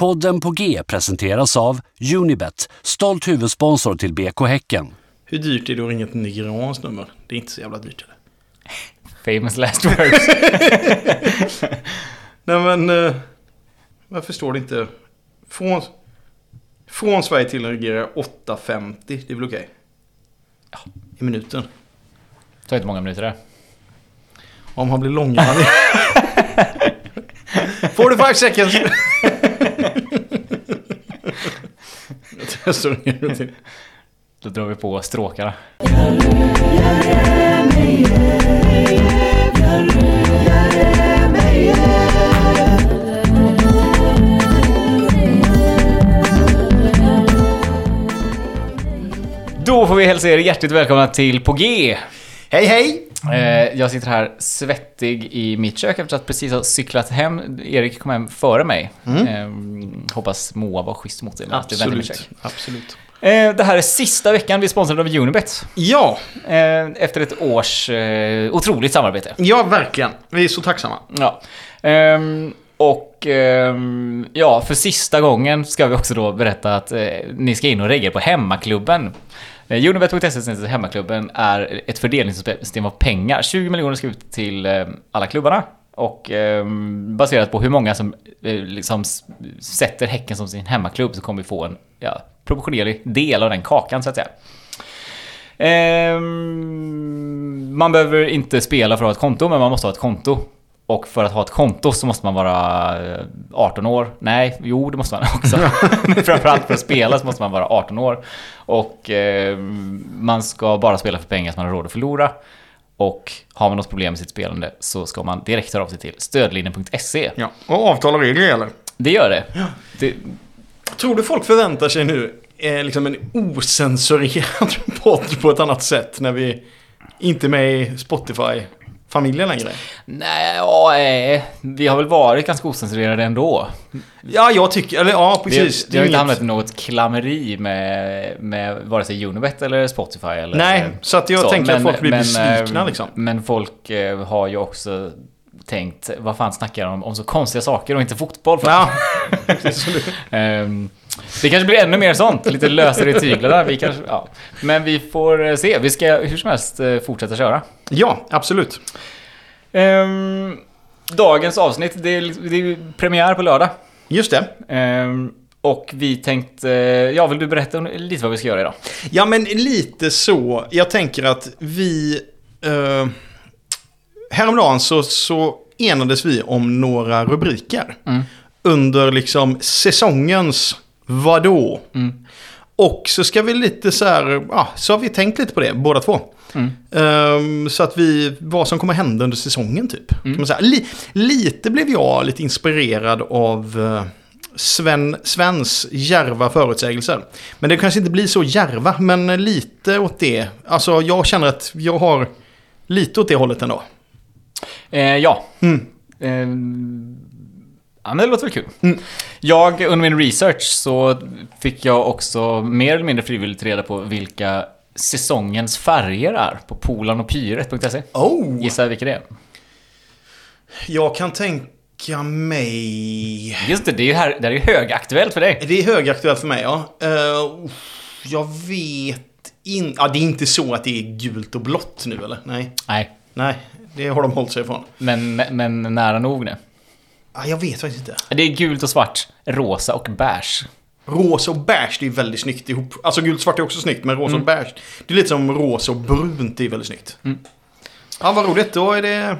Podden på G presenteras av Unibet, stolt huvudsponsor till BK Häcken. Hur dyrt är det att ringa till Nigerians nummer? Det är inte så jävla dyrt eller? Famous last words. Nej men, eh, varför står det inte? Från, från Sverige till Nigeria 8.50, det är väl okej? Ja, i minuten. tar inte många minuter det. Om han blir långrandig. 45 seconds! Till. Då drar vi på stråkarna. Då får vi hälsa er hjärtligt välkomna till På G. Hej hej! Eh, Jag sitter här svettig i mitt kök efter att precis ha cyklat hem. Erik kom hem före mig. Eh, Hoppas Moa var schysst mot dig. Absolut. Absolut. Eh, Det här är sista veckan vi är sponsrade av Unibet. Ja, Eh, Efter ett års otroligt samarbete. ja verkligen. Vi är så tacksamma. Ja. Ehm, och ehm, ja, för sista gången ska vi också då berätta att ni ska in och regga på hemmaklubben. Eh, Unibet.se hemmaklubben är ett fördelningssystem av pengar. 20 miljoner ska ut till eh, alla klubbarna. Och ehm, baserat på hur många som eh, liksom sätter Häcken som sin hemmaklubb så kommer vi få en ja, proportionerlig del av den kakan så att säga. Ehm, man behöver inte spela för att ha ett konto, men man måste ha ett konto. Och för att ha ett konto så måste man vara eh, 18 år. Nej, jo det måste man också. Framförallt för att spela så måste man vara 18 år. Och ehm, man ska bara spela för pengar som man har råd att förlora. Och har man något problem med sitt spelande så ska man direkt höra av sig till stödlinjen.se. Ja, och avtal och regler gäller. Det gör det. det Tror du folk förväntar sig nu eh, liksom en osensurerad podd på ett annat sätt när vi inte är med i Spotify-familjen längre? nej, ja, eh, vi har väl varit ganska osensurerade ändå. Ja, jag tycker, eller ja, precis. Vi, vi har inte hamnat i något klammeri med, med vare sig Unibet eller Spotify eller... Nej, så att jag tänker att folk blir besvikna eh, liksom. Men folk eh, har ju också tänkt, vad fan snackar de om, om så konstiga saker och inte fotboll? för?" Ja. Ehm, det kanske blir ännu mer sånt, lite lösare i tyglarna. Vi kanske, ja. Men vi får eh, se, vi ska hur som helst eh, fortsätta köra. ja, absolut. Ehm, dagens avsnitt, det är, det är premiär på lördag. Just det. Ehm, och vi tänkte, ja vill du berätta lite vad vi ska göra idag? Ja, men lite så. Jag tänker att vi... Eh, häromdagen så, så enades vi om några rubriker. Mm. Under liksom säsongens vadå? Mm. Och så ska vi lite så här, ja, så har vi tänkt lite på det, båda två. Mm. Ehm, så att vi, vad som kommer hända under säsongen typ. Säga. Li, lite blev jag lite inspirerad av eh, Sven, Svens järva förutsägelser. Men det kanske inte blir så järva, men lite åt det. Alltså jag känner att jag har lite åt det hållet ändå. Eh, ja. Mm. Ehm, ja, men det låter väl kul. Mm. Jag, under min research så fick jag också mer eller mindre frivilligt reda på vilka säsongens färger är på polanopyret.se. Oh! Gissa vilka det är? Jag kan tänka mig... Just det, det är ju här, det här är högaktuellt för dig. Det är högaktuellt för mig, ja. Uh, jag vet inte... Ja, det är inte så att det är gult och blått nu, eller? Nej. Nej, Nej, det har de hållit sig ifrån. men, men nära nog nu. Ah, jag vet faktiskt inte. Det är gult och svart, rosa och beige. Rosa och beige, det är väldigt snyggt ihop. Alltså gult och svart är också snyggt, men rosa och beige. Det är lite som rosa och brunt, det är väldigt snyggt. Mm. Ja, vad roligt. Då är det...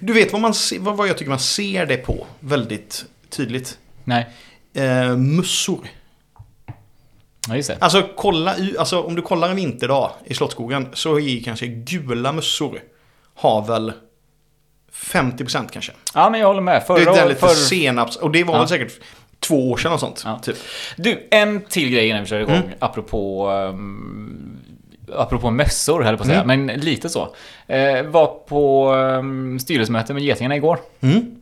Du vet vad, man se, vad, jag tycker man ser det på väldigt tydligt? Nej, Eh, mussor. ja just det. Alltså, kolla, alltså om du kollar en vinterdag i Slottsskogen så är kanske gula mussor har väl 50% kanske. Ja, men jag håller med. Det Förra, är lite för, senaps, och det var Ja. säkert två år sedan och sånt. Ja. Typ. Du, en till grej innan vi kör igång. Mm. Apropå, um, apropå mössor, höll jag på att säga. Mm. Men lite så. Eh, var på um, styrelsemöte med Getingarna igår. Mm.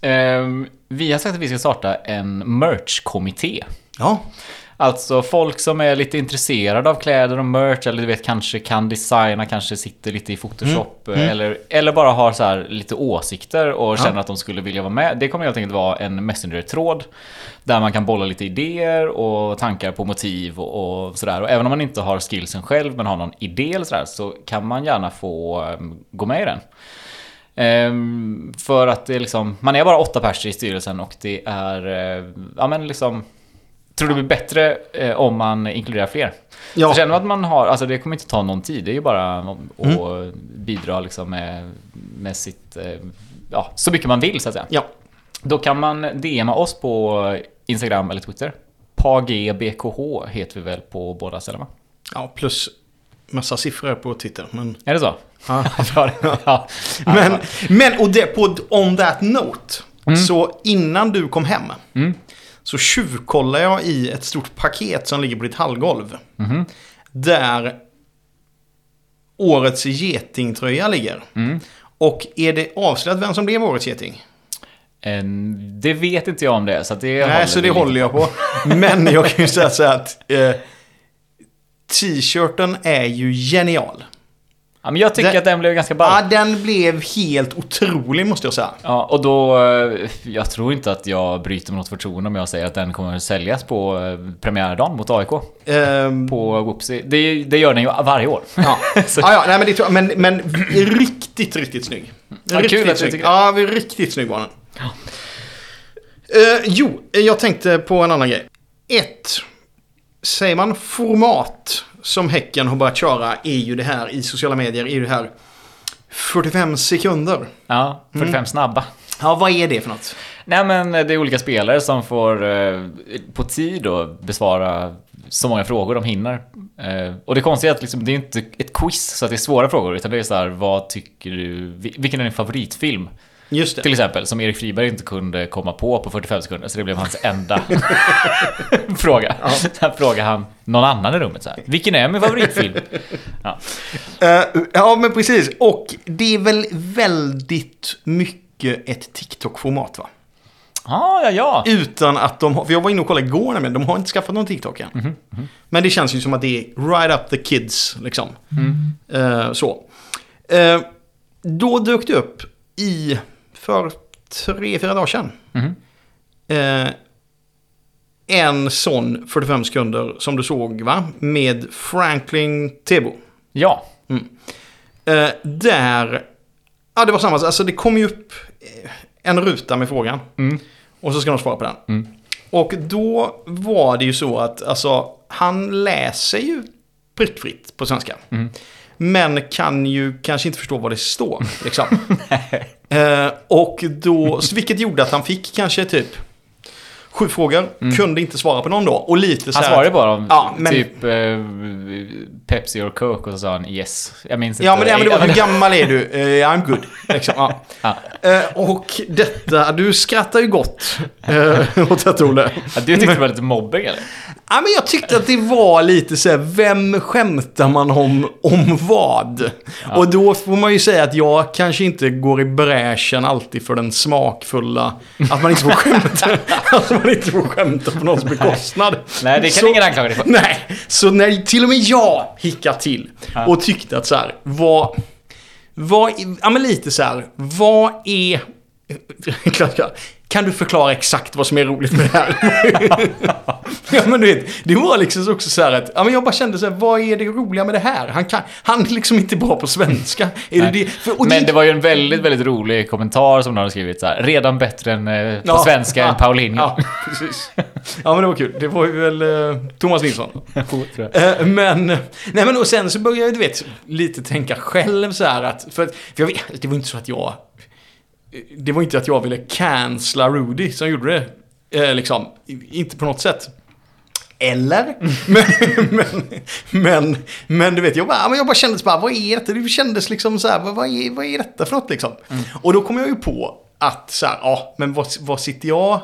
Ehm, vi har sagt att vi ska starta en merch-kommitté. Ja. Alltså folk som är lite intresserade av kläder och merch eller du vet kanske kan designa, kanske sitter lite i Photoshop Mm. Eller, eller bara har så här lite åsikter och känner att de skulle vilja vara med. Det kommer helt enkelt vara en Messenger-tråd där man kan bolla lite idéer och tankar på motiv och, och sådär. Och även om man inte har skillsen själv men har någon idé eller sådär så kan man gärna få um, gå med i den. Ehm, för att det är liksom, man är bara åtta personer i styrelsen och det är, eh, ja men liksom Tror det blir bättre eh, om man inkluderar fler. Ja. Så känner man att man har, alltså det kommer inte ta någon tid, det är ju bara att Mm. bidra liksom med, med sitt, eh, ja, så mycket man vill så att säga. Ja. Då kan man DMa oss på Instagram eller Twitter. PAGBKH heter vi väl på båda ställena? ja, plus massa siffror på Twitter. Men, Är det så? Ja. Ja. men, men och det, på, on that note. Så innan du kom hem. Mm. Så tjuvkollade jag i ett stort paket som ligger på ditt hallgolv. Där årets getingtröja ligger. Mm. Och är det avslöjat vem som blev årets geting? En, det vet inte jag om det, så det Nej, så det håller jag på. Men jag kan ju säga så här att eh, t-shirten är ju genial. Ja, men jag tycker Det- att den blev ganska ball. Ja, den blev helt otrolig måste jag säga. Ja, och då... eh, Jag tror inte att jag bryter något förtroende om jag säger att den kommer att säljas på eh, premiärdagen mot AIK. Ehm, På Whoopsie. Det, det gör den ju varje år. Ja, ja, ja nej, men, det, tror jag- men, men riktigt, riktigt snygg. Ja, kul riktigt att du snygg. Ja, riktigt snygg var den. Eh, jo, jag tänkte på en annan grej. Ett, säger man format som Häcken har börjat köra är ju det här i sociala medier, är ju det här 45 sekunder. Ja, 45 Mm. snabba. Ja, vad är det för något? Nej men det är olika spelare som får eh, på tid då besvara så många frågor de hinner. Eh, och det konstiga är att liksom, det är inte ett quiz så att det är svåra frågor utan det är så här, vad tycker du, vil- vilken är din favoritfilm? Just det. Till exempel, som Erik Friberg inte kunde komma på på 45 sekunder, så det blev hans enda fråga. Sen frågade han någon annan i rummet så här, vilken är min favoritfilm? Ja. Eh, ja, men precis. Och det är väl väldigt mycket ett TikTok-format va? Ah, ja, ja. Utan att de har, för jag var inne och kollade igår nämligen, de har inte skaffat någon TikTok än. Mhm, Men det känns ju som att det är right up the kids, liksom. Mm. Eh, så. Eh, då dök det upp i, för tre, fyra dagar sedan. Mhm. Eh, en sån 45 sekunder som du såg va? Med Franklin Tebo. Ja. Eh, där, ja det var samma, alltså det kom ju upp eh, en ruta med frågan. Mm. Och så ska de svara på den. Mm. Och då var det ju så att alltså, han läser ju prickfritt på svenska. Men kan ju kanske inte förstå vad det står. Liksom. eh, och då, vilket gjorde att han fick kanske typ sju frågor. Kunde inte svara på någon då. Och lite så Mm. Han svarade bara om Ja, men- typ eh, Pepsi or Coke och så sa han yes. Jag minns Ja inte. men, det, men det var, hur gammal är du? Eh, I'm good. Liksom, ja. Ja. Eh, och detta, du skrattar ju gott uh, åt detta Olle. Ja, du tyckte det var lite mobbing eller? Ja, men jag tyckte att det var lite så här, vem skämtar man om, om vad? Och då får man ju säga att jag kanske inte går i bräschen alltid för den smakfulla, att man inte får skämta, man inte får skämta på någons bekostnad. Nej, det kan Så- ingen anklaga dig för. Nej, så när till och med jag hickade till och tyckte att så här, vad, vad, ja men lite så här, vad är, kan du förklara exakt vad som är roligt med det här? ja men du vet, det var liksom också så här att, ja men jag bara kände så här, vad är det roliga med det här? Han kan, han är liksom inte bra på svenska. Är det det? För, Men det var ju en väldigt, väldigt rolig kommentar som någon hade skrivit så här. Redan bättre än eh, på Ja, svenska ja, än Paulinho. Ja, precis. Ja men det var kul. Det var ju väl eh, Thomas Nilsson. Eh, Men, nej men och sen så började jag, du vet, lite tänka själv så här att, för, att, för jag vet, det var inte så att jag, det var inte att jag ville cancella Rudy som gjorde det, eh, liksom, inte på något sätt. Eller? Men, men, men, men du vet, jag bara, jag bara kände så bara, vad är detta? Det kändes liksom så här, vad, är, vad är detta för något liksom? Och då kom jag ju på att så här, ja, men vad, vad sitter jag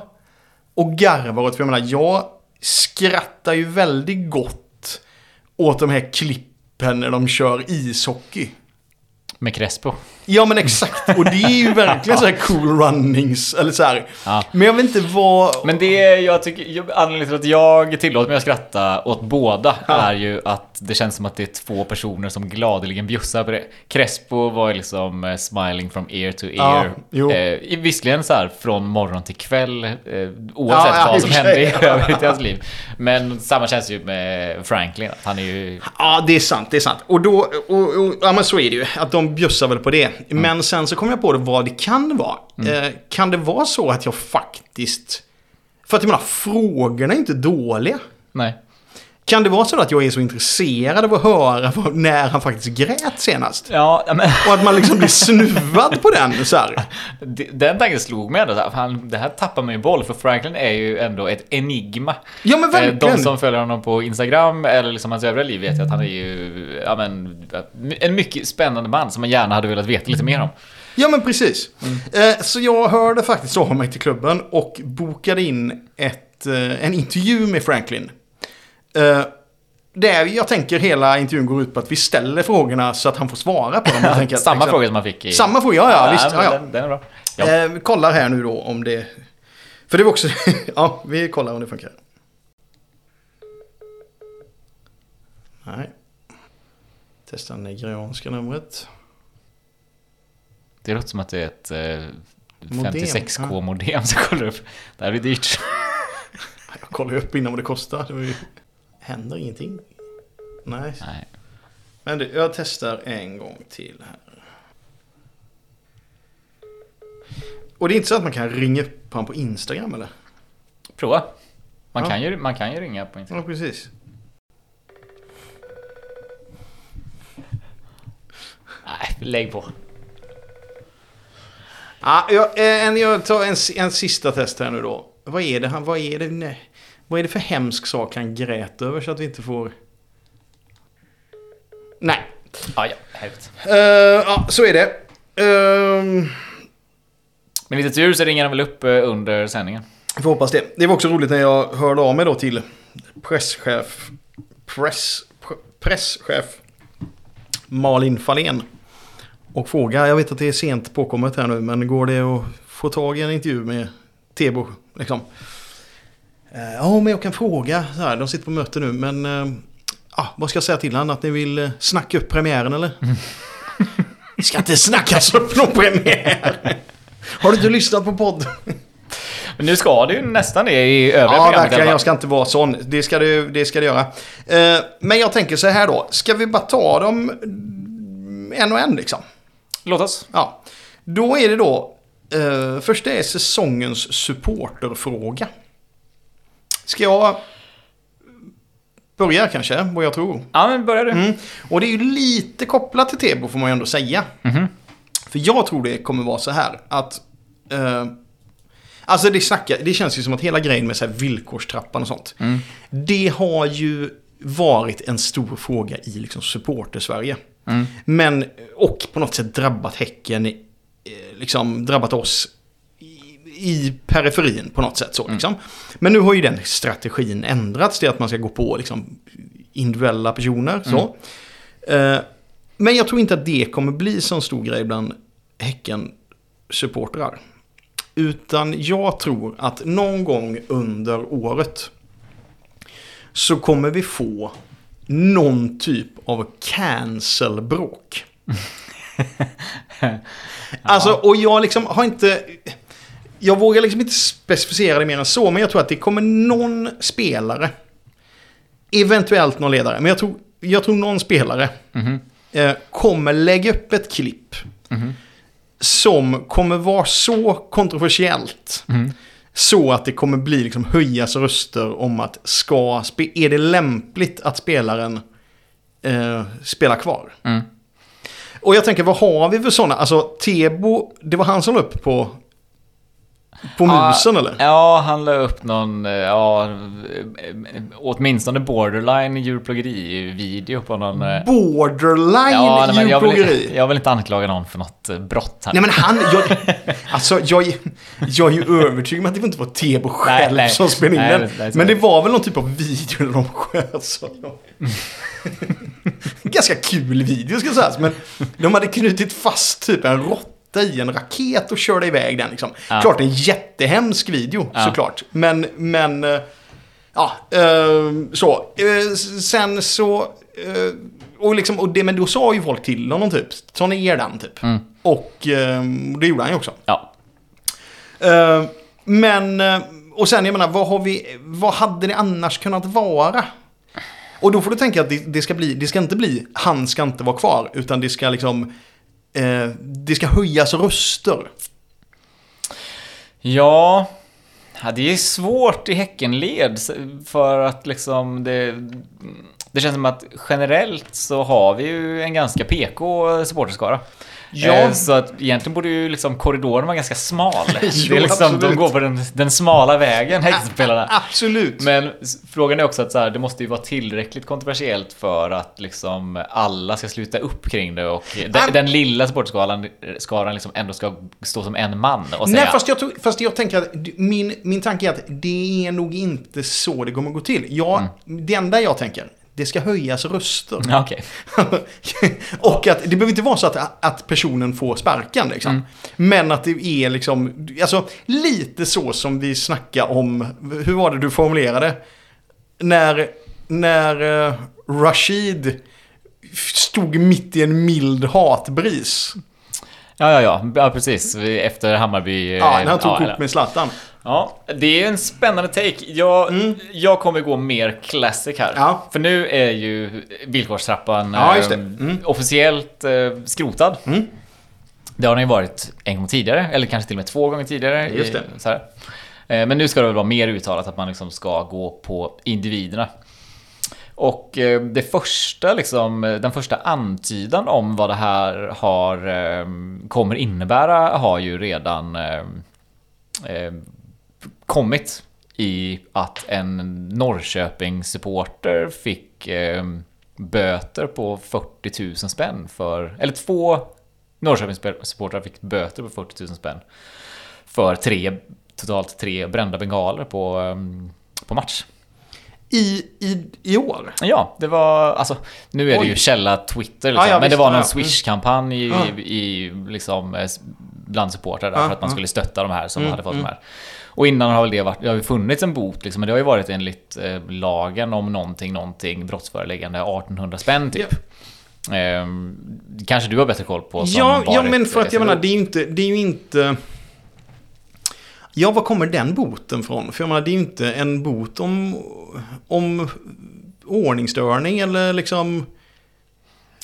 och garvar åt? För jag menar, jag skrattar ju väldigt gott åt de här klippen när de kör ishockey. Med Crespo. Ja men exakt, och det är ju verkligen så här cool runnings, eller så här. Ja. Men jag vet inte vad... Men det jag tycker, anledningen till att jag tillåter mig att skratta åt båda är ju att det känns som att det är två personer som gladeligen bjussar på det. Crespo var ju liksom eh, smiling from ear to Ja, ear. jo. eh, visserligen så här från morgon till kväll, eh, oavsett Ja, ja, vad som hände i ja. övrigt i hans liv. Men samma känns ju med Franklin, att han är ju... Ja, det är sant, det är sant. Och då, och, och, ja men så är det ju, att de bjussar väl på det. Men sen så kom jag på det vad det kan vara. Eh, kan det vara så att jag faktiskt... För att jag menar, frågorna är inte dåliga. Nej. Kan det vara så att jag är så intresserad av att höra när han faktiskt grät senast? Ja, men... Och att man liksom blir snuvad på den så här. Den tanken slog mig ändå. så här, fan, Det här tappar man ju boll, för Franklin är ju ändå ett enigma. Ja men Eh, verkligen. De som följer honom på Instagram eller liksom hans övriga liv vet ju att han är ju ja, men, en mycket spännande man som man gärna hade velat veta lite mer om. Ja men precis. Eh, så jag hörde faktiskt av mig till klubben och bokade in ett, eh, en intervju med Franklin. Eh, där jag tänker hela intervjun går ut på att vi ställer frågorna så att han får svara på dem. helt enkelt. Samma Liksom. fråga som man fick i... Samma fråga, ja ja, visst. men Ja, ja. Den, den är bra. Ja. Eh, vi kollar här nu då om det... För det var också... ja, vi kollar om det funkar. Nej. Testa nigerianska numret. Det låter som att det är ett eh, Modem, 56k-modem som kollar upp. Det här blir dyrt. Jag kollar upp innan vad det kostar. Det ju... Händer ingenting. Nej. Nej. Men du, jag testar en gång till här. Och det är inte så att man kan ringa upp honom på Instagram eller? Prova. Man, Ja. kan ju, man kan ju ringa på Instagram. Ja, precis. Nej, lägg på. Ja, jag, eh, en, jag tar en, en sista test här nu då. Vad är det han, vad är det, nej, vad är det för hemsk sak han grät över så att vi inte får... Nej. Ja, ja, helvete. Eh, ja, så är det. Ehm, Med lite tur så ringer han väl upp eh, under sändningen. Vi får hoppas det. Det var också roligt när jag hörde av mig då till presschef, press, pr- presschef Malin Fahlén. Och fråga, jag vet att det är sent påkommet här nu, men går det att få tag i en intervju med Tebo? Liksom. Eh, Ja, men jag kan fråga. Så här, de sitter på möte nu, men ja, vad ska jag säga till honom? Att ni vill eh, snacka upp premiären eller? Vi ska inte snackas upp någon premiär! Har du inte lyssnat på podden? Men nu ska det ju nästan det i övriga Ja, verkligen. Jag ska inte vara sån. Det ska det, det, ska det göra. Eh, men jag tänker så här då. Ska vi bara ta dem en och en liksom? Låt oss. Ja. Då är det då... Eh, första är säsongens supporterfråga. Ska jag börja kanske? Vad jag tror. Ja, men börja du. Mm. Och det är ju lite kopplat till Tebo får man ju ändå säga. Mhm. För jag tror det kommer vara så här att... Eh, alltså det, snackar, det känns ju som att hela grejen med så här villkorstrappan och sånt. Mm. Det har ju varit en stor fråga i liksom supporter-Sverige. Mm. Men, och på något sätt drabbat Häcken, eh, liksom drabbat oss i, periferin på något sätt. Så, liksom. Men nu har ju den strategin ändrats till att man ska gå på liksom, individuella personer. Så. Eh, men jag tror inte att det kommer bli så stor grej bland Häcken-supportrar. Utan jag tror att någon gång under året så kommer vi få någon typ av cancel-bråk. Alltså, och jag liksom har inte... Jag vågar liksom inte specificera det mer än så, men jag tror att det kommer någon spelare, eventuellt någon ledare, men jag tror, jag tror någon spelare Mhm. eh, kommer lägga upp ett klipp Mhm. som kommer vara så kontroversiellt Mhm. så att det kommer bli liksom höjas röster om att ska, är det lämpligt att spelaren eh, spelar kvar? Mm. Och jag tänker, vad har vi för sådana? Alltså, Tebo, det var han som la upp på, på musen eller? Ja, han la upp någon, eh, ja, eh, åtminstone borderline djurplågeri-video på någon... eh, Borderline Ja, nej, men jag, djurplågeri. vill, jag vill inte anklaga någon för något brott här. Nej men han, jag, alltså jag, är- jag är ju övertygad om att det inte var Tebo själv nej. som spelade in Nej, den. nej, men det det. var väl någon typ av video där de sköt så. ganska kul video ska sägas. Men de hade knutit fast typ en råtta i en raket och körde iväg den. Liksom. Ja. Klart en jättehemsk video Ja. såklart. Men, men eh, ja, eh, så. Eh, sen så, eh, och liksom, och det, men då sa ju folk till honom typ, ta ner den typ. Mm. Och eh, det gjorde han ju också. Ja. Eh, men, och sen jag menar, vad, har vi, vad hade det annars kunnat vara? Och då får du tänka att det, det, ska bli, det ska inte bli han ska inte vara kvar, utan det ska liksom, eh, det ska höjas röster. Ja, ja, det är svårt i Häckenled för att liksom det... Det känns som att generellt så har vi ju en ganska PK supporterskara. Ja. Eh, Så att egentligen borde ju liksom korridoren vara ganska smal. det Jo, är liksom, de går på den, den smala vägen, Häckenspelarna. Absolut. Men frågan är också att så här, det måste ju vara tillräckligt kontroversiellt för att liksom alla ska sluta upp kring det och den, Ah. den lilla supporterskaran skaran liksom ändå ska stå som en man och säga Nej, fast jag, tror, fast jag tänker att min, min tanke är att det är nog inte så det kommer gå till. Jag, Det enda jag tänker, det ska höjas röster. Okej. och att det behöver inte vara så att, att personen får sparken. Liksom. Mm. Men att det är liksom, alltså lite så som vi snackade om, hur var det du formulerade? När, när uh, Rashid stod mitt i en mild hatbris. Ja, ja, ja, ja, precis. Efter Hammarby... eh, Ja, när han tog ja, kort med Zlatan. Ja, det är en spännande take. Jag, jag kommer gå mer classic här. Mm. Ja. För nu är ju villkorstrappan Ja, just det. eh, Mm. officiellt eh, skrotad. Mm. Det har den ju varit en gång tidigare, eller kanske till och med två gånger tidigare. Just det. Så här. Eh, Men nu ska det väl vara mer uttalat att man liksom ska gå på individerna. Och eh, det första, liksom, den första antydan om vad det här har, eh, kommer innebära har ju redan eh, eh, kommit i att en Norrköping-supporter fick eh, böter på 40 000 spänn för... Eller två Norrköpings-supportrar fick böter på 40 000 spänn för tre, totalt tre brända bengaler på, eh, på match. I, i, I år? Ja, det var alltså Nu är det ju Oj. källa Twitter liksom, Ja, ja, Men det var någon ja. Swish-kampanj i, Ja. i, i liksom eh, bland supportrar där Ja, för att man ja. skulle stötta de här som Mm, hade fått mm. de här. Och innan har väl det varit, det har ju funnits en bot liksom, men det har ju varit enligt eh, lagen om någonting, någonting brottsföreläggande 1800 spänn typ. Ehm, kanske du har bättre koll på som Ja, ja, men för att jag eh, menar, det är ju inte... Det är ju inte... Ja, var kommer den boten från? För jag menar, det är ju inte en bot om, om ordningsstörning eller liksom...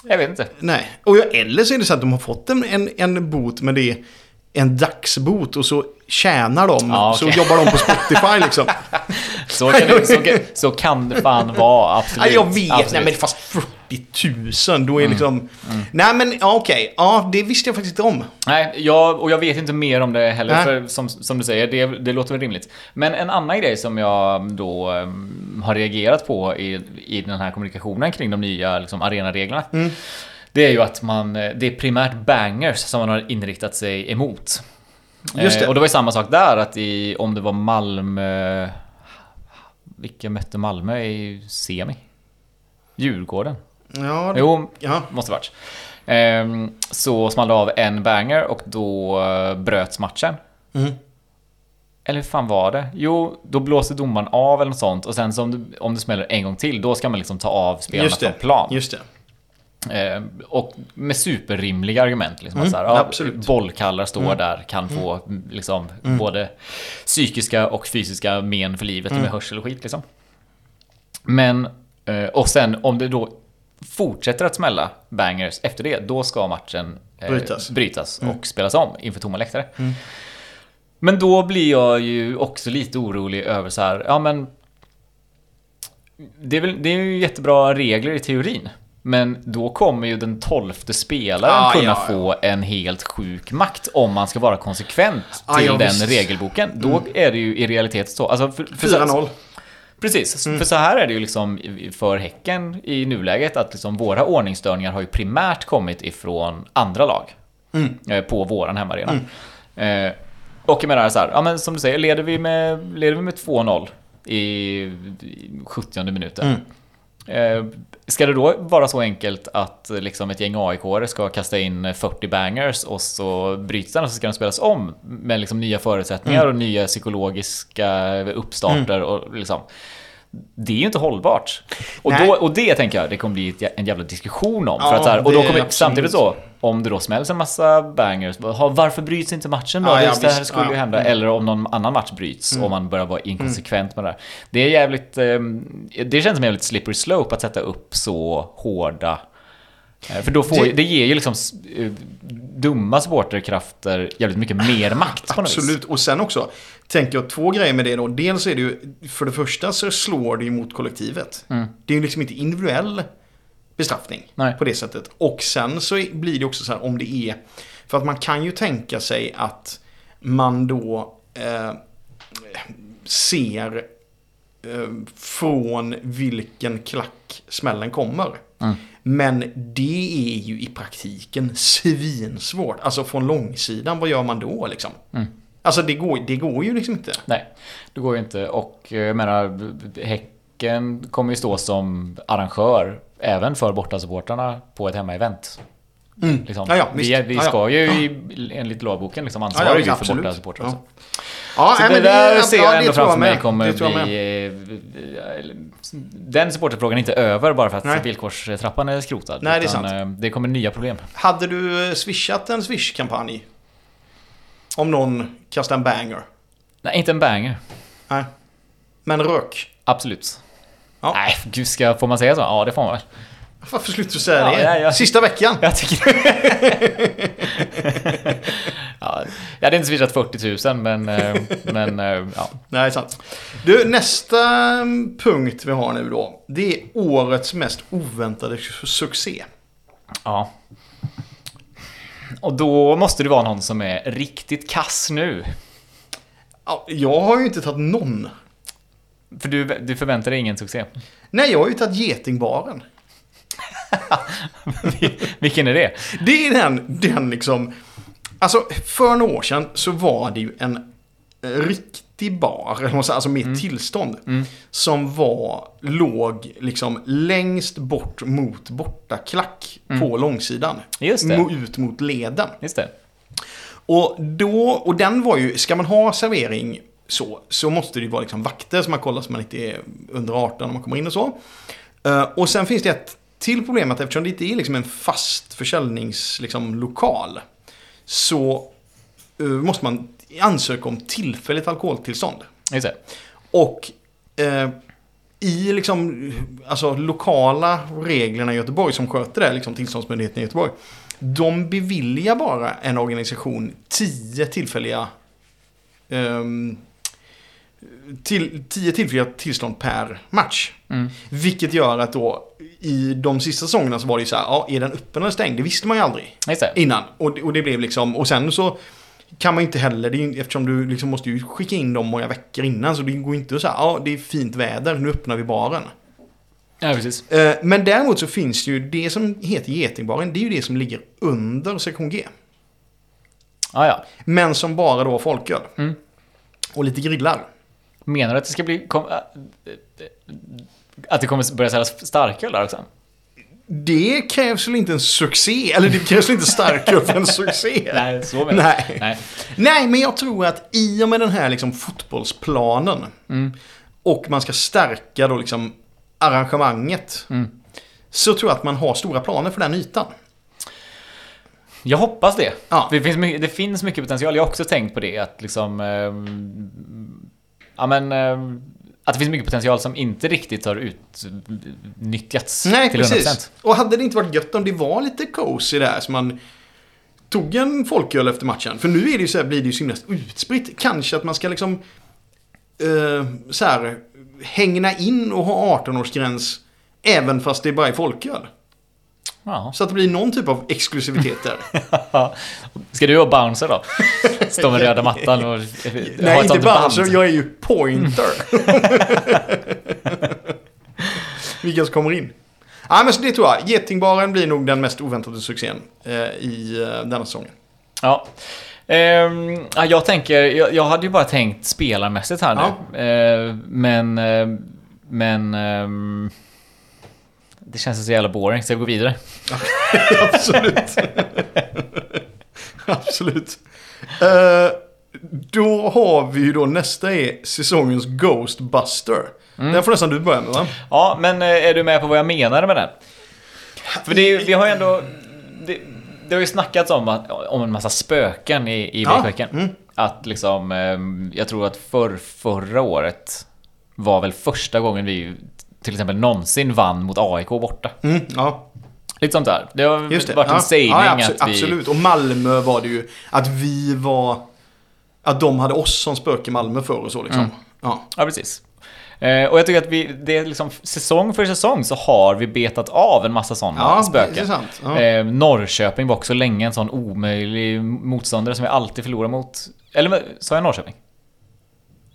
Jag vet inte. Nej. Och jag, eller så är det så att de har fått en, en, en bot med det en dagsbot och så tjänar de. Ja, Så okej. jobbar de på Spotify liksom. Så kan det, så kan, så kan det fan vara, absolut. Nej, jag vet. absolut. Nej, men fast 40 000. Då är liksom... Nej, men ja, okej. Ja, det visste jag faktiskt inte om. Nej, jag, och jag vet inte mer om det heller, Nej. för som, som du säger, det, det låter väl rimligt. Men en annan grej som jag då em, har reagerat på i, i den här kommunikationen kring de nya liksom, arenareglerna. Mm. Det är ju att man, eh, det är primärt bangers som man har inriktat sig emot. Just det. Eh, och det var ju samma sak där, att i, om det var Malmö... Vilka mötte Malmö i semi? Djurgården? Ja, det, Jo, ja. Måste varit. Ehm, så small det av en banger och då eh, bröts matchen. Mm. Eller hur fan var det? Jo, då blåser domaren av eller något sånt och sen så om det, om det smäller en gång till, då ska man liksom ta av spelarna det. från plan. Just det. Ehm, och med superrimliga argument. Liksom, Mm, att så här, ja. Bollkallar står där, kan få mm, liksom, både psykiska och fysiska men för livet Mm. med hörsel och skit. Liksom. Men, eh, och sen om det då fortsätter att smälla bangers efter det, då ska matchen eh, Brytas. brytas och spelas om inför tomma läktare. Men då blir jag ju också lite orolig över så här, ja men det är, väl, det är ju jättebra regler i teorin. Men då kommer ju den tolfte spelaren Ah, kunna ja, ja. få en helt sjuk makt om man ska vara konsekvent Ah, till ja, den visst. regelboken. Då är det ju i realiteten så. Alltså för, för, 4-0. Precis, Mm. för så här är det ju liksom för Häcken i nuläget att liksom våra ordningsstörningar har ju primärt kommit ifrån andra lag Mm. eh, på våran hemmaarena. Eh, och jag menar så här, ja men som du säger, leder vi med, leder vi med 2-0 i, i 70 minuten. Mm. Eh, Ska det då vara så enkelt att eh, liksom ett gäng aik ska kasta in 40 bangers och så bryts den och så ska den spelas om med liksom nya förutsättningar och nya psykologiska uppstarter och liksom det är ju inte hållbart. Och, då, och det tänker jag, det kommer bli en jävla diskussion om. Ja, för att så här, och då kommer, samtidigt så, om det då smälls en massa bangers, varför bryts inte matchen då? Ja, ja, Just det här skulle ju hända. Mm. Eller om någon annan match bryts, om man börjar vara inkonsekvent med det här. Det är jävligt, ehm, det känns som en jävligt slippery slope att sätta upp så hårda för då får, Det- det, ger ju liksom eh, dumma supporterkrafter jävligt mycket mer makt på. Absolut. Och sen också, tänker jag två grejer med det då. Dels är det ju, för det första så slår det ju mot kollektivet. Det är ju liksom inte individuell bestraffning Mm. Nej. på det sättet. Och sen så blir det också så här om det är, för att man kan ju tänka sig att man då eh, ser eh, från vilken klack smällen kommer. Mm. Men det är ju i praktiken svinsvårt. Alltså från långsidan, vad gör man då liksom? Mm. Alltså det går, det går ju liksom inte. Nej, det går ju inte. Och eh, jag menar, Häcken kommer ju stå som arrangör även för bortasupportrarna på ett hemmaevent. Liksom. Ja, ja, vi, vi Ja, ja. ska ju i, enligt lagboken liksom Ja, ansvara ja, ju för absolut. bortasupportrar. Ja. också. Ja, Så nej, det där ja, ser ja, jag det ändå framför mig kommer Det bli... eh, Den supporterfrågan är inte över bara för att Nej. villkorstrappan är skrotad. Nej, det är sant. eh, Det kommer nya problem. Hade du eh, swishat en swish-kampanj? Om någon kastar en banger? Nej, inte en banger. Nej. Men rök? Absolut. Ja. Nej, gud, ska, får man säga så? Ja, det får man väl. Varför slutar du säga Ja, det? ja, ja. Sista veckan? Jag tycker ja, Jag hade inte swishat 40 000 men, eh, men eh, ja. Nej, sant. Du, nästa mm, punkt vi har nu då. Det är årets mest oväntade su- succé. ja. Och då måste det vara någon som är riktigt kass nu. Ja, jag har ju inte tagit någon. För du, du förväntar dig ingen succé. Nej, jag har ju tagit Getingbaren. Vilken är det? Det är den, den liksom... Alltså, för några år sedan så var det ju en riktig bar, alltså med tillstånd. Som var, låg liksom längst bort mot bortaklack på långsidan. Just det. Ut mot leden. Just det. Och då, och den var ju, ska man ha servering så, så måste det ju vara liksom vakter som man kollar så man inte är under 18 när man kommer in och så. Eh, och sen finns det ett till problem att eftersom det inte är liksom en fast försäljningslokal liksom, lokal, så eh, måste man ansöka om tillfälligt alkoholtillstånd. Just det. Och eh, i liksom, alltså, lokala reglerna i Göteborg som sköter det, liksom tillståndsmyndigheten i Göteborg. De beviljar bara en organisation tio tillfälliga ehm, till, tio tillfälliga tillstånd per match. Mm. Vilket gör att då i de sista säsongerna så var det ju så här, ja, är den öppen eller stängd? Det visste man ju aldrig innan. Och, och det blev liksom, och sen så kan man inte heller, det ju- eftersom du liksom måste ju skicka in dem många veckor innan. Så det går inte att säga, ja det är fint väder, nu öppnar vi baren. Ja, precis. Eh, Men däremot så finns det ju det som heter Getingbaren, det är ju det som ligger under sektion G. Ah, ja. Men som bara då har folköl. Mm. Och lite grillar. Menar du att det ska bli... Kom, äh, att det kommer börja säljas starköl där också? Det krävs väl inte en succé, eller det krävs väl inte starköl för en succé? Nej, så menar. Nej. Nej. Nej, men jag tror att i och med den här liksom fotbollsplanen Mm. och man ska stärka då liksom arrangemanget Mm. så tror jag att man har stora planer för den ytan. Jag hoppas det. Ja. Det, finns mycket, det finns mycket potential. Jag har också tänkt på det. Att liksom... ehm, ja men... ehm, att det finns mycket potential som inte riktigt har utnyttjats Nej, till precis. 100%. Och hade det inte varit gött om det var lite cozy där så man tog en folköl efter matchen. För nu är det ju så här, blir det ju så himla utspritt. Kanske att man ska liksom eh, så här hängna in och ha 18-årsgräns även fast det bara är folköl. Ja. Så att det blir någon typ av exklusivitet där. Ska du och Bouncer då? Stå med röda mattan och ha Nej, ett inte bara band? jag är ju pointer. Vilka som kommer in. Ja, men så det tror jag. Getingbaren blir nog den mest oväntade succén eh, i eh, denna säsongen. Ja. Ehm, ja, jag tänker, jag, jag hade ju bara tänkt spelarmässigt här nu. Ja. Ehm, men, ehm, men... ehm, Det känns så jävla boring, så jag går vidare. Absolut. Absolut. Eh, då har vi ju då nästa är säsongens Ghostbuster. Den får nästan du börja med va? Ja, men eh, är du med på vad jag menade med den? För det är, ju- vi har ju ändå... Det, det har ju snackats om, om en massa spöken i, i Ja, Vekveckan. mm. Att liksom, eh, jag tror att för, förra året var väl första gången vi till exempel någonsin vann mot AIK borta. Mm, ja, Lite sånt där. Det har just det. varit en ja. sägning ja, absolut, att vi... absolut. Och Malmö var det ju att vi var... Att de hade oss som spöke i Malmö förr och så liksom. Mm. Ja. Ja, precis. Eh, och jag tycker att vi, det är liksom säsong för säsong så har vi betat av en massa sådana Ja, spöken. Ja. Eh, Norrköping var också länge en sån omöjlig motståndare som vi alltid förlorar mot. Eller sa jag Norrköping?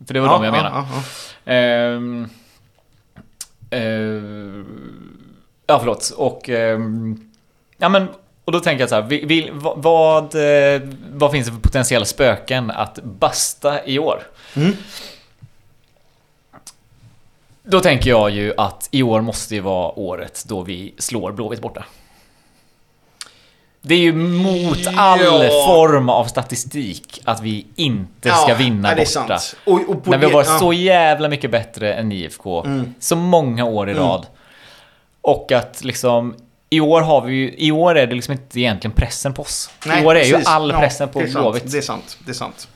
För det var de jag menade. Ja, ja, ja. Ehm, eh, ja, förlåt. Och... ehm, ja, men... Och då tänker jag så här, vi- vi- vad, vad, eh, vad finns det för potentiella spöken att basta i år? Mm. Då tänker jag ju att i år måste ju vara året då vi slår Blåvitt borta. Det är ju mot all Ja. form av statistik att vi inte ska Ja, vinna nej, borta. Och, och När vi har varit ja. så jävla mycket bättre än IFK. Mm. Så många år i rad. Och att liksom... I år har vi ju, I år är det liksom inte egentligen pressen på oss. Nej, I år är ju precis. all Ja, pressen på Blåvitt. Det är sant. Det är sant.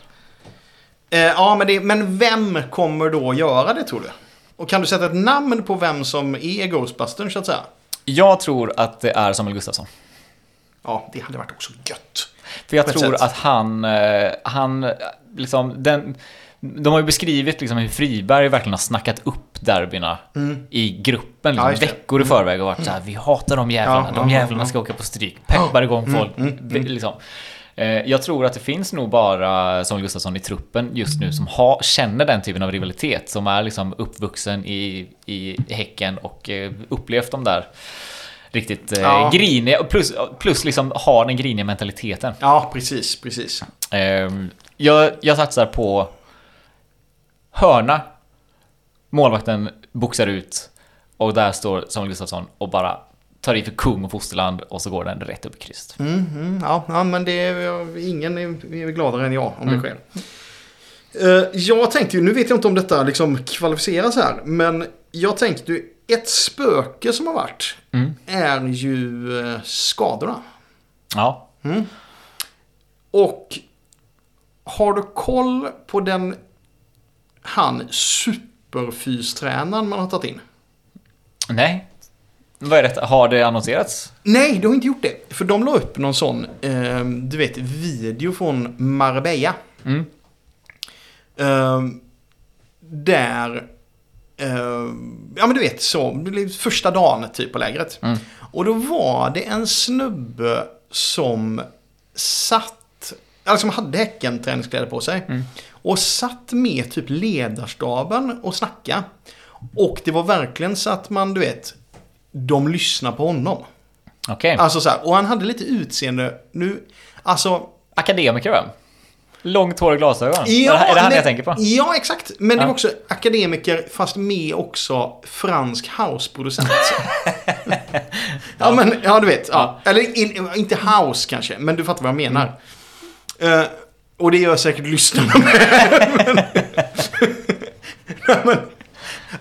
Eh, ja, men, det, men vem kommer då göra det tror du? Och kan du sätta ett namn på vem som är Ghostbustern så att säga? Jag tror att det är Samuel Gustafsson. Ja, det hade varit också gött. För jag tror sätt. att han, eh, han, liksom, den, de har ju beskrivit liksom hur Friberg verkligen har snackat upp derbyna i gruppen liksom, Mm. Ja, veckor i förväg och varit så här, vi hatar de jävlarna, Ja, de jävlarna ja. ska åka på stryk, peppar igång Mm, folk. Vi- Liksom. Eh, Jag tror att det finns nog bara Samuel Gustafsson i truppen just nu som har, känner den typen av rivalitet, som är liksom uppvuxen i, i Häcken och eh, upplevt de där riktigt eh, Ja. griniga, plus, plus liksom har den griniga mentaliteten. Ja, precis, precis. Ehm, jag, jag satsar på hörna. Målvakten boxar ut och där står Samuel Gustafsson och bara tar i för kung och fosterland och så går den rätt upp i krysset. Mm, mm, ja, ja, men det är, ingen är, är gladare än jag om Mm. det sker. Eh, jag tänkte ju, nu vet jag inte om detta liksom kvalificeras här, men jag tänkte ju, ett spöke som har varit Mm. är ju eh, skadorna. Ja. Och har du koll på den han superfystränaren man har tagit in? Nej. Vad är detta? Har det annonserats? Nej, de har inte gjort det. För de la upp någon sån, eh, du vet, video från Marbella. Mm. Eh, där, ja men du vet så, första dagen typ på lägret. Mm. Och då var det en snubbe som satt, alltså som hade Häcken träningskläder på sig. Mm. Och satt med typ ledarstaben och snacka. Och det var verkligen så att man, du vet, de lyssnar på honom. Okej. Alltså så här, och han hade lite utseende, nu, alltså... Akademiker va? Långt hår och glasögon? det, är det han jag tänker på? Ja, exakt. Men det Ja. var också akademiker, fast med också fransk houseproducent. ja, men, ja du vet. Ja. Eller in, inte house kanske, men du fattar vad jag menar. Mm. Eh, och det gör säkert lyssnarna med. men,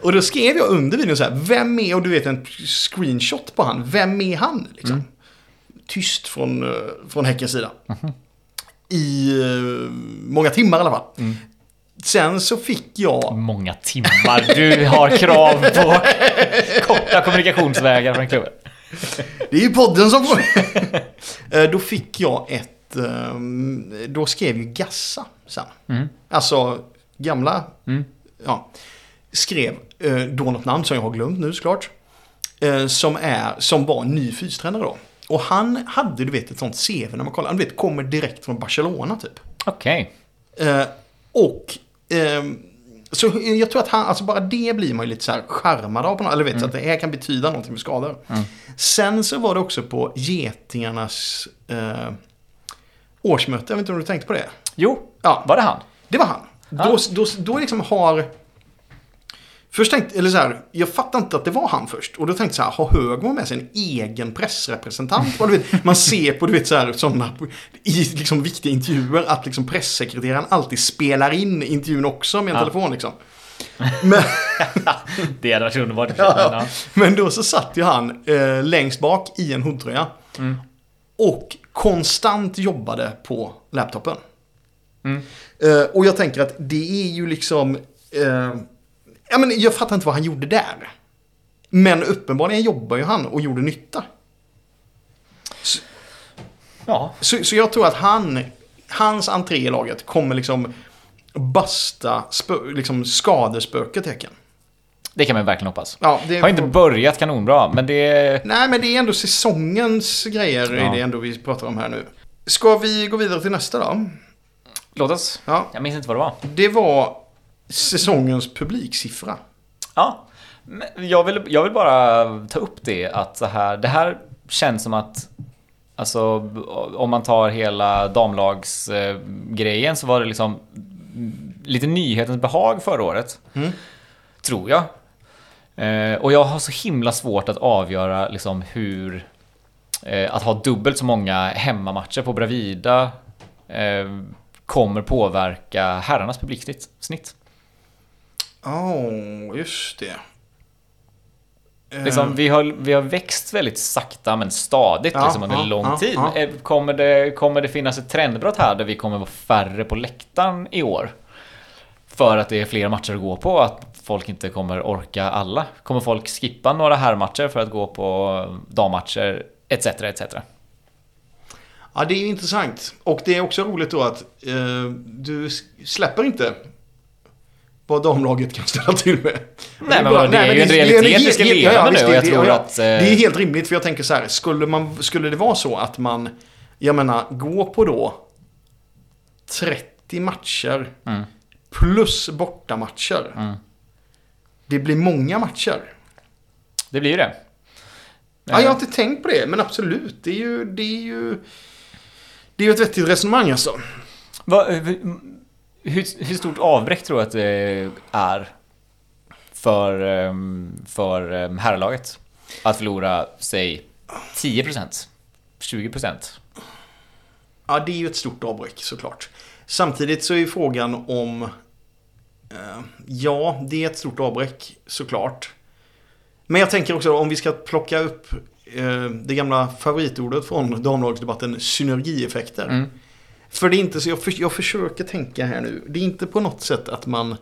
och då skrev jag under videon så här, vem är, och du vet en screenshot på han, vem är han? Liksom. Mm. Tyst från, eh, från Häckens sida. Mhm. I eh, många timmar i alla fall. Mm. Sen så fick jag, Många timmar. Du har krav på korta kommunikationsvägar från klubben. det är ju podden som får... Eh, då fick jag ett, eh, då skrev ju Gassa sen. Mm. Alltså gamla, Mm. ja. Skrev då något namn som jag har glömt nu såklart. Som, är, som var ny fystränare då. Och han hade du vet ett sånt CV när man kollar. Han du vet, kommer direkt från Barcelona typ. Okej. Eh, och ehm, så jag tror att han, alltså bara det blir man ju lite så här charmad av. på något- Eller vet, så att det här kan betyda någonting med skador. Mm. Sen så var det också på Getingarnas eh, årsmöte. Jag vet inte om du tänkte på det? Jo, Ja, var det han? det var han. Ja. Då, då, då liksom har... Först tänkte, eller så här, jag fattade inte att det var han först. Och då tänkte jag så här, har Högmo med sig en egen pressrepresentant? Och du vet, man ser på du vet, så här, sådana, i liksom, viktiga intervjuer att liksom, pressekreteraren alltid spelar in intervjun också med en Ja. telefon. Liksom. Men, Det hade varit underbart. ja, Men, ja. ja. Men då så satt ju han eh, längst bak i en hoodtröja. Och konstant jobbade på laptopen. Mm. Eh, och jag tänker att det är ju liksom... Eh, ja, men jag fattar inte vad han gjorde där. Men uppenbarligen jobbar ju han och gjorde nytta. ja. Så, så jag tror att han, hans entré i laget kommer liksom basta spö, liksom skadespöket Häcken. Det kan man verkligen hoppas. Ja, det Har inte börjat kanonbra, men det... Nej, men det är ändå säsongens grejer Ja. är det ändå vi pratar om här nu. Ska vi gå vidare till nästa då? Låt oss. Ja, Jag minns inte vad det var. det var säsongens publiksiffra. Ja. Jag vill, jag vill bara ta upp det att så här, det här känns som att Alltså om man tar hela damlagsgrejen så var det liksom lite nyhetens behag förra året. Mm. Tror jag. Eh, och jag har så himla svårt att avgöra liksom hur eh, att ha dubbelt så många hemmamatcher på Bravida eh, kommer påverka herrarnas publiksnitt. Ja, just det. Liksom, vi, har, vi har växt väldigt sakta men stadigt Ja, liksom, under ja, lång ja, tid. ja. Eh, Kommer, det, kommer det finnas ett trendbrott här där vi kommer vara färre på läktaren i år? För att det är fler matcher att gå på, att folk inte kommer orka alla. Kommer folk skippa några herrmatcher för att gå på dammatcher, etc. etc. Ja, det är intressant. Och det är också roligt då att eh, du släpper inte vad damlaget kan ställa till med. Nej, men vadå, det är ju en realitet vi ska leva med nu och jag tror att, eh, Det är helt rimligt för jag tänker så här, skulle, man, skulle det vara så att man, jag menar, gå på då 30 matcher Mm. plus bortamatcher. Mm. Det blir många matcher. Det blir ju det. Ja, jag har inte tänkt på det, men absolut. Det är ju, det är ju, det är ju ett vettigt resonemang alltså. Va, hur, hur stort avbräck tror du att det är för, ehm, för ehm, herrlaget? Att förlora, säg 10%? 20%? Ja, det är ju ett stort avbräck såklart. Samtidigt så är ju frågan om... Eh, ja, det är ett stort avbräck såklart. Men jag tänker också om vi ska plocka upp eh, det gamla favoritordet från damlagsdebatten, synergieffekter. Mm. För det är inte så, jag, för, jag försöker tänka här nu. Det är inte på något sätt att man...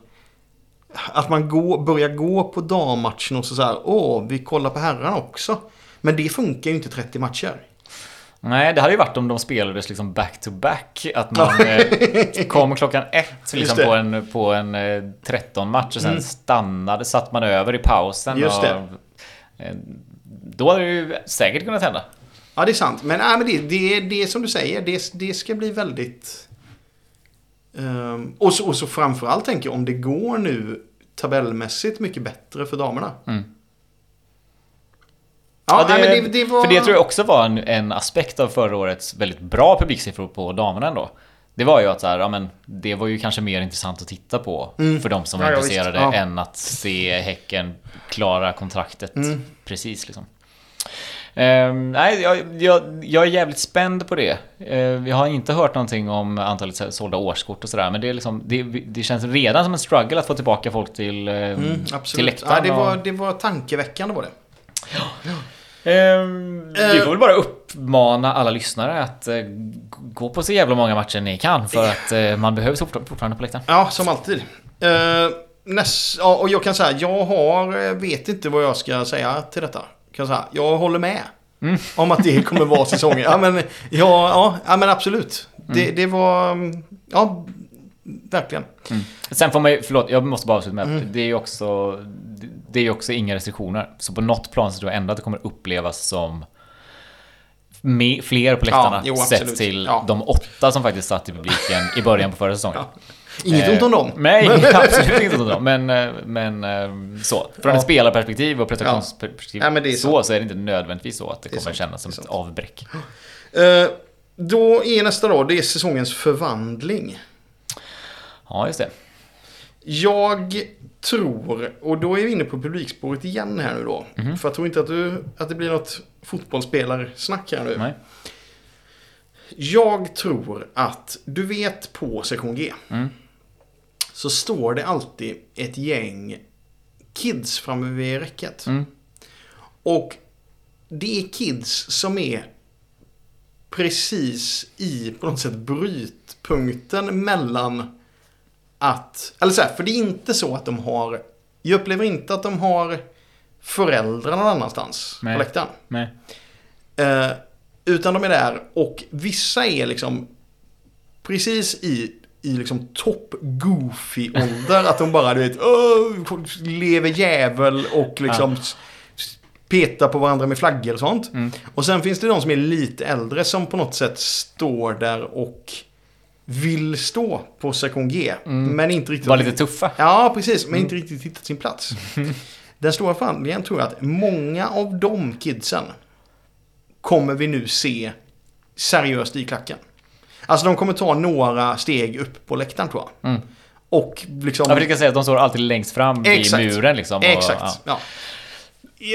Att man går, börjar gå på dammatchen och så, så här, åh, vi kollar på herrarna också. Men det funkar ju inte 30 matcher. Nej, det hade ju varit om de spelades liksom back to back. Att man eh, kom klockan ett liksom på en, på en eh, 13-match och sen stannade, satt man över i pausen. Just och, det. eh, Då hade det ju säkert kunnat hända. Ja, det är sant. Men, nej, men det, det, det är som du säger, det, det ska bli väldigt... ehm, och, så, och så framförallt tänker jag, om det går nu tabellmässigt mycket bättre för damerna. Mm. Ja, Ja, det, nej, men det, det var... För det tror jag också var en, en aspekt av förra årets väldigt bra publiksiffror på damerna ändå. Det var ju att så här, ja, men det var ju kanske mer intressant att titta på för de som var Mm. Ja, intresserade. Ja. än att se Häcken klara kontraktet Mm. precis liksom. Ehm, nej, jag, jag, jag är jävligt spänd på det. Uh, vi har inte hört någonting om antalet så- sålda årskort och sådär, men det, är liksom, det, det känns redan som en struggle att få tillbaka folk till, uh, Mm, till läktaren. Ja, det, var, och- det var tankeväckande var det. Ehm, vi Eh. får väl bara uppmana alla lyssnare att eh, gå på så jävla många matcher ni kan för att eh, man behövs fort- fortfarande på läktaren. Ja, som alltid. Näst, ja, och jag kan säga, jag har, eh, vet inte vad jag ska säga till detta. Kan jag, säga. jag håller med. Mm. Om att det kommer vara säsongen. Ja, men, ja, ja, ja, men absolut. Mm. Det, det var, mm, ja, verkligen. Sen får man ju, förlåt, jag måste bara avsluta med Mm. att det är ju också Det är ju också inga restriktioner. Så på något plan så tror jag ändå att det kommer upplevas som fler på läktarna Ja, jo, sett till Ja. de åtta som faktiskt satt i publiken i början på förra säsongen. Inget Eh, ont om dem. Nej, absolut inget ont om dem. Men, eh, men eh, så. Från Ja. ett spelarperspektiv och prestationsperspektiv Ja, är så, så är det inte nödvändigtvis så att det, Det kommer sant. kännas som ett avbräck. Eh, då är nästa dag, det är säsongens förvandling. Ja, just det. Jag tror, och då är vi inne på publikspåret igen här nu då. För jag tror inte att, du, att det blir något fotbollsspelar-snack här nu. Nej. Jag tror att, du vet på sektion G. Mm. Så står det alltid ett gäng kids framme vid räcket. Mm. Och det är kids som är precis i på något sätt brytpunkten mellan att, eller så här, för det är inte så att de har, jag upplever inte att de har föräldrar någon annanstans Nej. på läktaren. Nej. Eh, utan de är där och vissa är liksom precis i, i liksom topp goofy ålder. att de bara du vet, "Åh, lever jävel och liksom s- petar på varandra med flaggor och sånt. Mm. Och sen finns det de som är lite äldre som på något sätt står där och vill stå på sektion G. Men inte riktigt... Var lite tuffa. Ja, precis. Men inte riktigt hittat sin plats. Den stora förhandlingen tror jag att många av de kidsen kommer vi nu se seriöst i klacken. Alltså de kommer ta några steg upp på läktaren tror jag. Mm. Och liksom... Jag brukar säga att de står alltid längst fram Exakt. vid muren liksom. Och, Exakt. ja. Ja.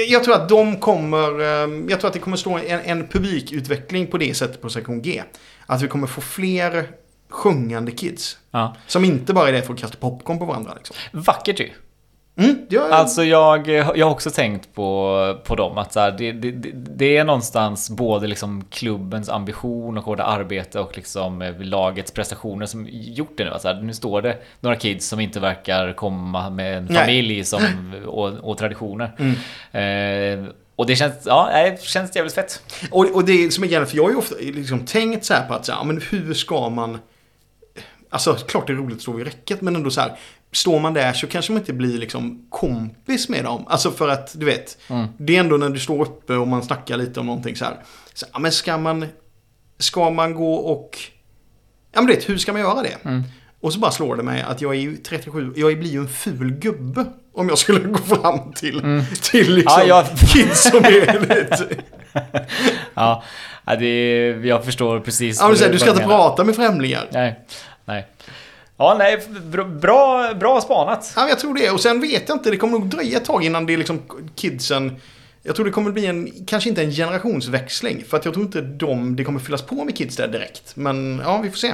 Jag tror att de kommer... eh, Jag tror att det kommer stå en, en publikutveckling på det sättet på sektion G. Att vi kommer få fler sjungande kids. Ja. Som inte bara är där för att kasta popcorn på varandra. Liksom. Vackert ju. Mm, jag, Alltså jag, jag har också tänkt på, på dem att så här, det, det, det- är någonstans både liksom klubbens ambition och hårda arbete och liksom eh, lagets prestationer som gjort det nu. Alltså här, nu står det några kids som inte verkar komma med en Nej. familj som, och, och traditioner. Mm. Eh, och det känns, ja, det känns jävligt fett. Och, och det som är grejen, för jag har ju ofta liksom tänkt så här på att så här, ja, men hur ska man... Alltså klart det är roligt att stå vid räcket men ändå så här. Står man där så kanske man inte blir liksom kompis med dem. Alltså för att du vet. Mm. Det är ändå när du står uppe och man snackar lite om någonting så här. Så, men ska man... Ska man gå och... Ja men du vet, hur ska man göra det? Mm. Och så bara slår det mig att jag är ju 37, jag blir ju en ful gubbe. Om jag skulle gå fram till, till liksom Mm. Ja, jag- kids som är lite... Ja, det, jag förstår precis. Ja, men du ska inte prata med främlingar. Nej, nej. Ja, nej, bra, bra, spanat. Ja, jag tror det. Och sen vet jag inte, det kommer nog dröja ett tag innan det är liksom kidsen... Jag tror det kommer bli en, kanske inte en generationsväxling. För att jag tror inte de, det kommer fyllas på med kids där direkt. Men ja, vi får se.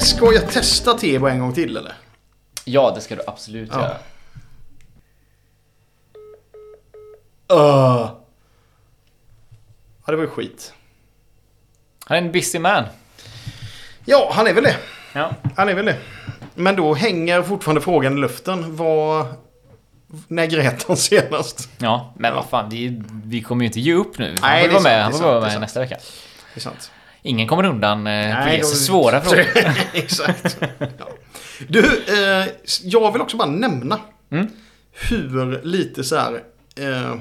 Ska jag testa Tebo en gång till eller? Ja, det ska du absolut Ja. göra. Uh. Ja, det var ju skit. Han är en busy man. Ja, han är väl det. Ja. Han är väl det. Men då hänger fortfarande frågan i luften. Vad... När grät han senast? Ja, men vad fan, vi, vi kommer ju inte ge upp nu. Han Nej, får det vara med, sant, han det får vara det med nästa vecka. Det är sant. Ingen kommer undan eh, Nej, de- svåra frågor. Exakt. Ja. Du, eh, jag vill också bara nämna Mm. hur lite så här... Eh,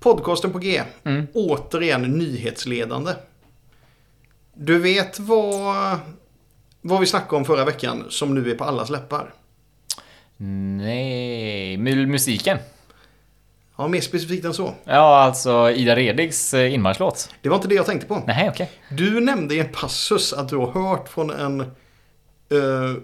podcasten på G, Mm. återigen nyhetsledande. Du vet vad, vad vi snackade om förra veckan som nu är på allas läppar? Nej, mu- musiken. Ja, mer specifikt än så. Ja, alltså Ida Redigs eh, inmarschlåt. Det var inte det jag tänkte på. Nej, okej. Du nämnde i en passus att du har hört från en, eh,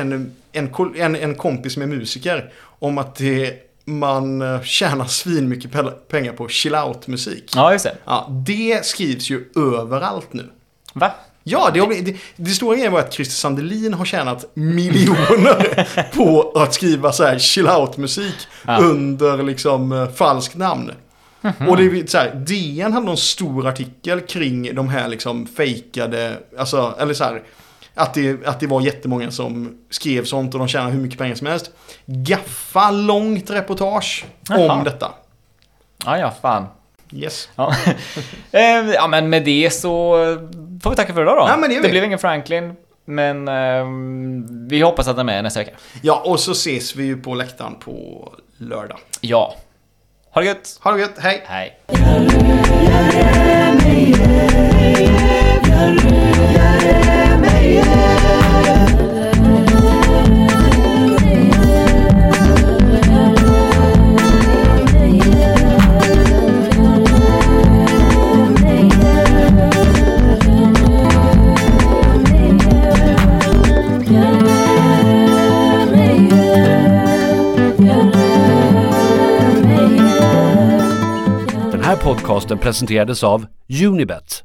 en, en, en, en kompis som är musiker om att det, man eh, tjänar svinmycket pe- pengar på chill out-musik. Ja, just det. Ja, det skrivs ju överallt nu. Va? Ja, det, det, det stora grejen var att Christer Sandelin har tjänat miljoner på att skriva så här chill out-musik Ja. under liksom eh, falskt namn. Och det är så här, DN hade någon stor artikel kring de här liksom fejkade, alltså, eller så här, att det, att det var jättemånga som skrev sånt och de tjänar hur mycket pengar som helst. Gaffa långt reportage Jaha. om detta. Ja, ja, fan. Yes. Ja. Eh, ja, men med det så får vi tacka för idag då. Ja, men det vi. blev ingen Franklin, men ehm, vi hoppas att den är med nästa vecka. Ja, och så ses vi ju på läktaren på lördag. Ja. Ha det gött! Ha det gött, hej! Hej! Podcasten presenterades av Unibet,